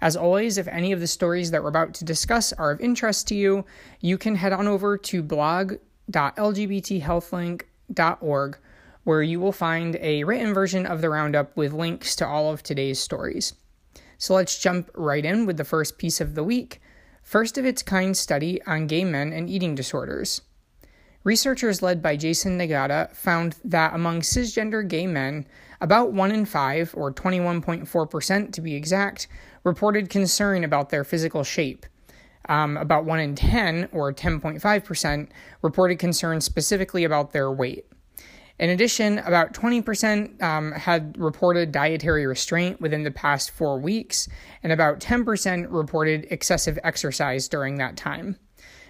As always, if any of the stories that we're about to discuss are of interest to you, you can head on over to blog.lgbthealthlink.org where you will find a written version of the roundup with links to all of today's stories. So let's jump right in with the first piece of the week first of its kind study on gay men and eating disorders. Researchers led by Jason Nagata found that among cisgender gay men, about 1 in 5, or 21.4% to be exact, reported concern about their physical shape. Um, about 1 in 10, or 10.5%, reported concern specifically about their weight. In addition, about 20% um, had reported dietary restraint within the past four weeks, and about 10% reported excessive exercise during that time.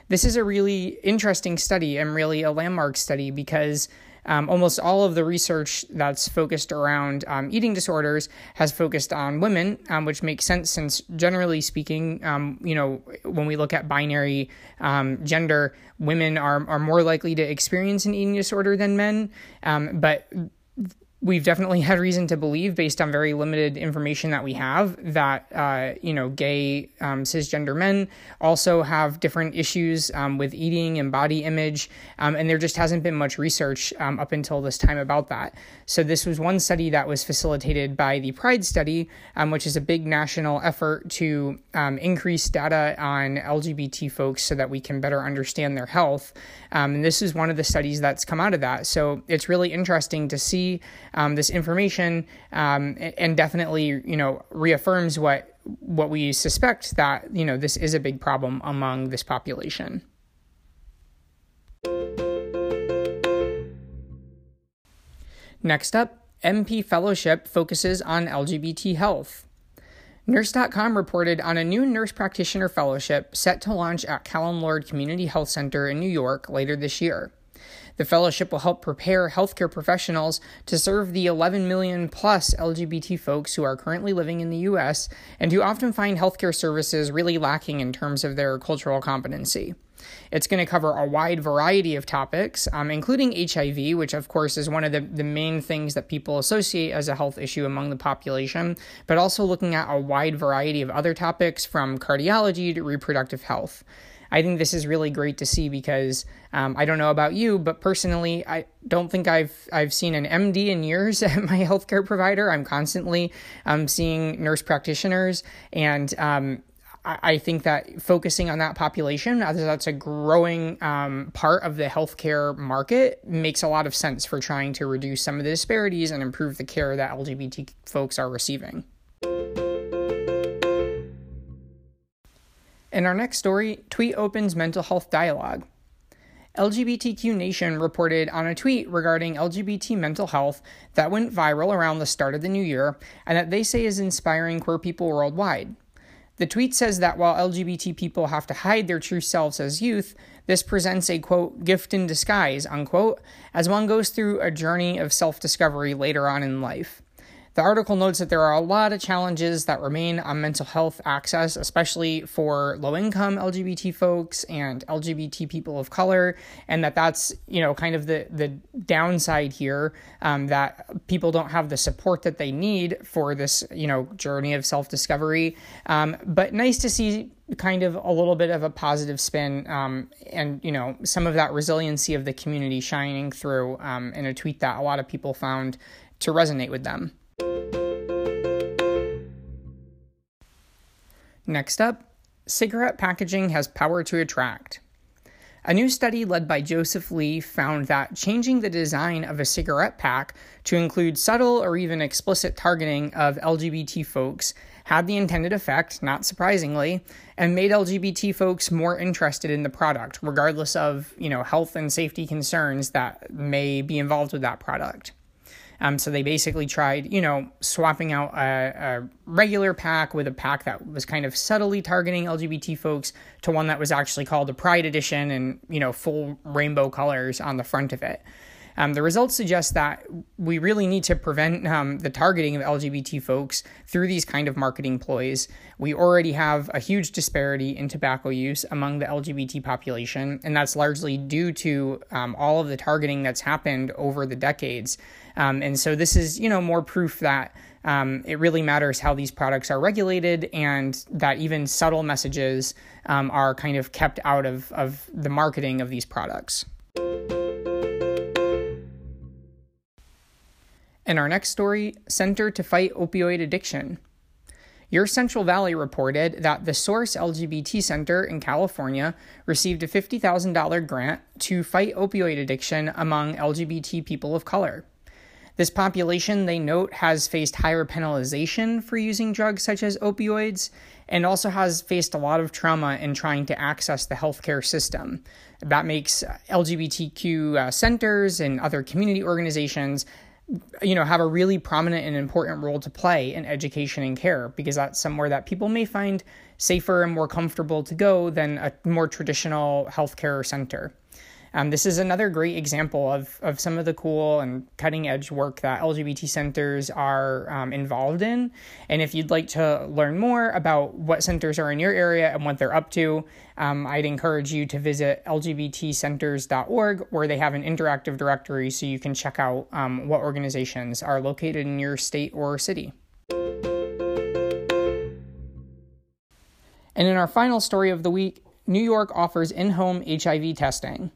This is a really interesting study and really a landmark study because um, almost all of the research that's focused around um, eating disorders has focused on women, um, which makes sense since generally speaking, um, you know, when we look at binary um, gender, women are, are more likely to experience an eating disorder than men. Um, but we've definitely had reason to believe, based on very limited information that we have, that uh, you know gay um, cisgender men also have different issues um, with eating and body image, um, and there just hasn't been much research um, up until this time about that. So this was one study that was facilitated by the Pride Study, um, which is a big national effort to um, increase data on LGBT folks so that we can better understand their health. and this is one of the studies that's come out of that. So it's really interesting to see um, this information um, and definitely you know reaffirms what what we suspect that you know this is a big problem among this population. Next up, NP Fellowship focuses on LGBT health. Nurse.com reported on a new nurse practitioner fellowship set to launch at Callen-Lorde Community Health Center in New York later this year. The fellowship will help prepare healthcare professionals to serve the 11 million plus LGBT folks who are currently living in the U.S. and who often find healthcare services really lacking in terms of their cultural competency. It's going to cover a wide variety of topics, um, including HIV, which, of course, is one of the, the main things that people associate as a health issue among the population, but also looking at a wide variety of other topics from cardiology to reproductive health. I think this is really great to see because um, I don't know about you, but personally, I don't think I've I've seen an MD in years at my healthcare provider. I'm constantly um, seeing nurse practitioners, and um, I, think that focusing on that population, as that's a growing um, part of the healthcare market, makes a lot of sense for trying to reduce some of the disparities and improve the care that LGBT folks are receiving. In our next story, Tweet opens mental health dialogue. LGBTQ Nation reported on a tweet regarding LGBT mental health that went viral around the start of the new year and that they say is inspiring queer people worldwide. The tweet says that while LGBT people have to hide their true selves as youth, this presents a quote, gift in disguise, unquote, as one goes through a journey of self discovery later on in life. The article notes that there are a lot of challenges that remain on mental health access, especially for low income LGBT folks and LGBT people of color, and that that's, you know, kind of the, the downside here um, that people don't have the support that they need for this, you know, journey of self discovery. Um, but nice to see kind of a little bit of a positive spin um, and you know some of that resiliency of the community shining through um, in a tweet that a lot of people found to resonate with them Next up, cigarette packaging has power to attract. A new study led by Joseph Lee found that changing the design of a cigarette pack to include subtle or even explicit targeting of LGBT folks had the intended effect, not surprisingly, and made LGBT folks more interested in the product, regardless of, you know, health and safety concerns that may be involved with that product. Um, so they basically tried, you know, swapping out a, a, regular pack with a pack that was kind of subtly targeting LGBT folks to one that was actually called a Pride Edition and, you know, full rainbow colors on the front of it. Um, the results suggest that we really need to prevent um, the targeting of LGBT folks through these kind of marketing ploys. We already have a huge disparity in tobacco use among the LGBT population, and that's largely due to um, all of the targeting that's happened over the decades. Um, and so this is, you know, more proof that um, it really matters how these products are regulated and that even subtle messages um, are kind of kept out of, of the marketing of these products. In our next story, Center to Fight Opioid Addiction. Your Central Valley reported that the Source LGBT Center in California received a $50,000 grant to fight opioid addiction among LGBT people of color. This population, they note, has faced higher penalization for using drugs such as opioids and also has faced a lot of trauma in trying to access the healthcare system. That makes LGBTQ uh, centers and other community organizations you know have a really prominent and important role to play in education and care because that's somewhere that people may find safer and more comfortable to go than a more traditional healthcare center. Um, this is another great example of, of some of the cool and cutting edge work that LGBT centers are um, involved in. And if you'd like to learn more about what centers are in your area and what they're up to, um, I'd encourage you to visit lgbtcenters.org, where they have an interactive directory so you can check out um, what organizations are located in your state or city. And in our final story of the week, New York offers in home HIV testing.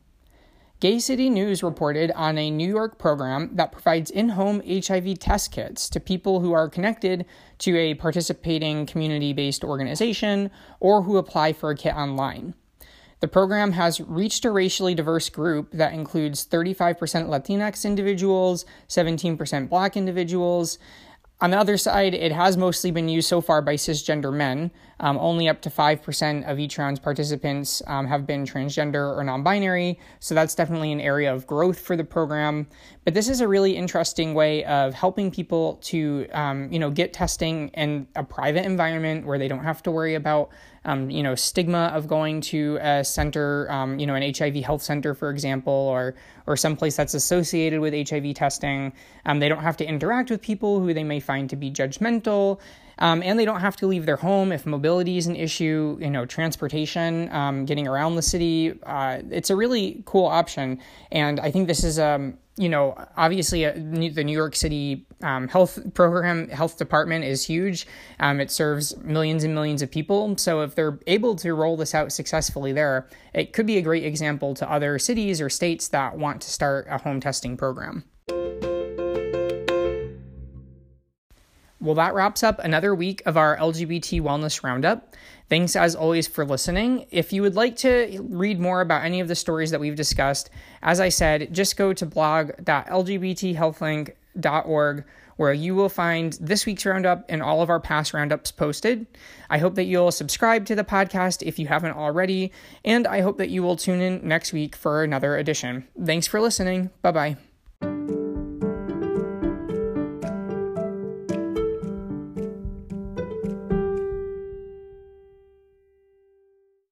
Gay City News reported on a New York program that provides in home HIV test kits to people who are connected to a participating community based organization or who apply for a kit online. The program has reached a racially diverse group that includes 35% Latinx individuals, 17% Black individuals, on the other side, it has mostly been used so far by cisgender men. Um, only up to 5% of each round's participants um, have been transgender or non binary, so that's definitely an area of growth for the program. But this is a really interesting way of helping people to, um, you know, get testing in a private environment where they don't have to worry about um, you know, stigma of going to a center, um, you know, an HIV health center, for example, or or someplace that's associated with HIV testing. Um, they don't have to interact with people who they may find to be judgmental. And they don't have to leave their home if mobility is an issue. You know, transportation, um, getting around the city. Uh, it's a really cool option, and I think this is um, you know, obviously uh, the New York City um, health program, health department is huge. Um, it serves millions and millions of people. So if they're able to roll this out successfully there, it could be a great example to other cities or states that want to start a home testing program. Well, that wraps up another week of our LGBT Wellness Roundup. Thanks as always for listening. If you would like to read more about any of the stories that we've discussed, as I said, just go to blog.lgbthealthlink.org where you will find this week's roundup and all of our past roundups posted. I hope that you'll subscribe to the podcast if you haven't already, and I hope that you will tune in next week for another edition. Thanks for listening. Bye bye.